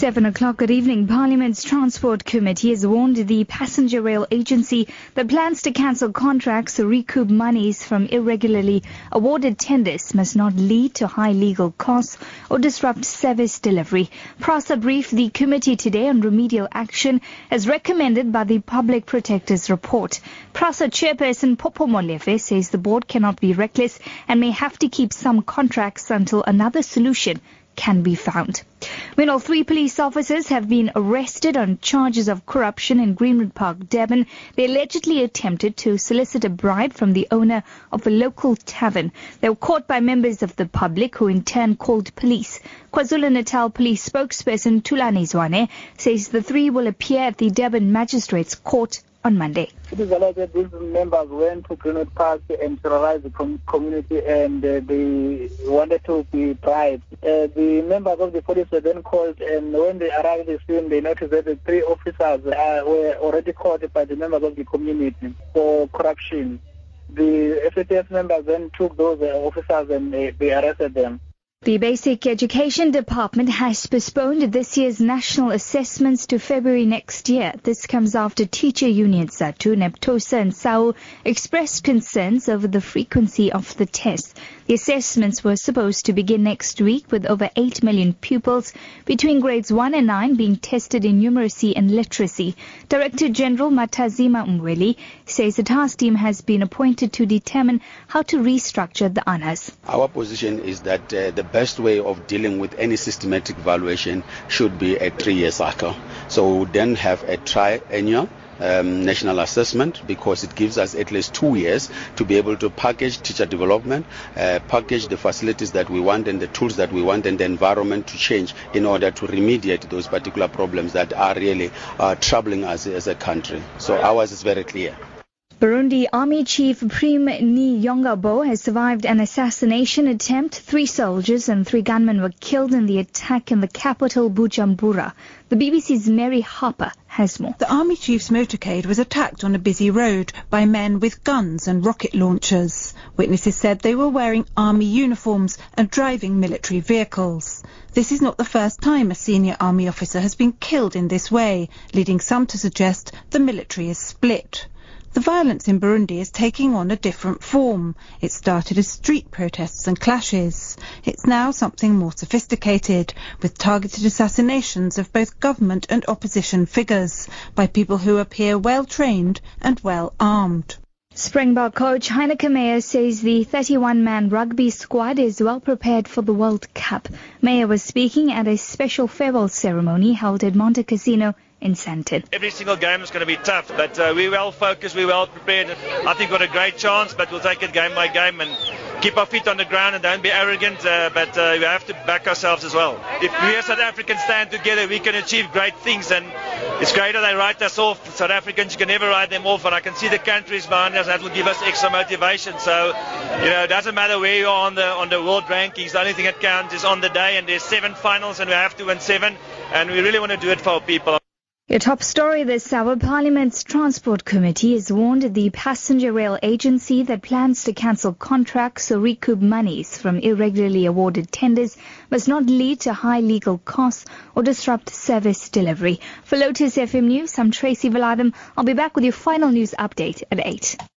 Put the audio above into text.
7 o'clock good evening. Parliament's Transport Committee has warned the passenger rail agency that plans to cancel contracts or recoup monies from irregularly awarded tenders must not lead to high legal costs or disrupt service delivery. PRASA briefed the committee today on remedial action as recommended by the Public Protector's report. PRASA chairperson Popo Molefe says the board cannot be reckless and may have to keep some contracts until another solution can be found. Meanwhile, three police officers have been arrested on charges of corruption in Greenwood Park, Durban. They allegedly attempted to solicit a bribe from the owner of a local tavern. They were caught by members of the public who in turn called police. KwaZulu-Natal police spokesperson Thulani Zwane says the three will appear at the Durban Magistrates Court on Monday. It is alleged that these members went to Greenwood Park and terrorized the com- community and uh, they wanted to be bribed. Uh, the members of the police were then called and when they arrived the scene they noticed that the three officers uh, were already caught by the members of the community for corruption. The FATF members then took those uh, officers and they arrested them. The Basic Education Department has postponed this year's national assessments to February next year. This comes after teacher unions SADTU, NAPTOSA and SAU expressed concerns over the frequency of the tests. The assessments were supposed to begin next week with over 8 million pupils between grades 1 and 9 being tested in numeracy and literacy. Director General Mathanzima Mweli says a task team has been appointed to determine how to restructure the ANAs. Our position is that uh, the best way of dealing with any systematic evaluation should be a three-year cycle. So we would then have a triennial um, national assessment because it gives us at least two years to be able to package teacher development, uh, package the facilities that we want and the tools that we want and the environment to change in order to remediate those particular problems that are really uh, troubling us as a country. So ours is very clear. Burundi Army Chief Prime Niyongabo has survived an assassination attempt. Three soldiers and three gunmen were killed in the attack in the capital Bujumbura. The BBC's Mary Harper has more. The Army Chief's motorcade was attacked on a busy road by men with guns and rocket launchers. Witnesses said they were wearing army uniforms and driving military vehicles. This is not the first time a senior army officer has been killed in this way, leading some to suggest the military is split. The violence in Burundi is taking on a different form. It started as street protests and clashes. It's now something more sophisticated, with targeted assassinations of both government and opposition figures by people who appear well trained and well armed. Springbok coach Heyneke Meyer says the 31-man rugby squad is well prepared for the World Cup. Meyer was speaking at a special farewell ceremony held at Montecasino in Sandton. Every single game is going to be tough, but uh, we're well focused, we're well prepared. I think we've got a great chance, but we'll take it game by game and keep our feet on the ground and don't be arrogant, uh, but uh, we have to back ourselves as well. If we as South Africans stand together, we can achieve great things, and it's great that they write us off. South Africans, you can never write them off, and I can see the countries behind us that will give us extra motivation. So, you know, it doesn't matter where you are on the on the world rankings. The only thing that counts is on the day, and there's seven finals, and we have to win seven, and we really want to do it for our people. Your top story this hour, Parliament's Transport Committee has warned the passenger rail agency that plans to cancel contracts or recoup monies from irregularly awarded tenders must not lead to high legal costs or disrupt service delivery. For Lotus FM News, I'm Tracy Valaydham. I'll be back with your final news update at 8.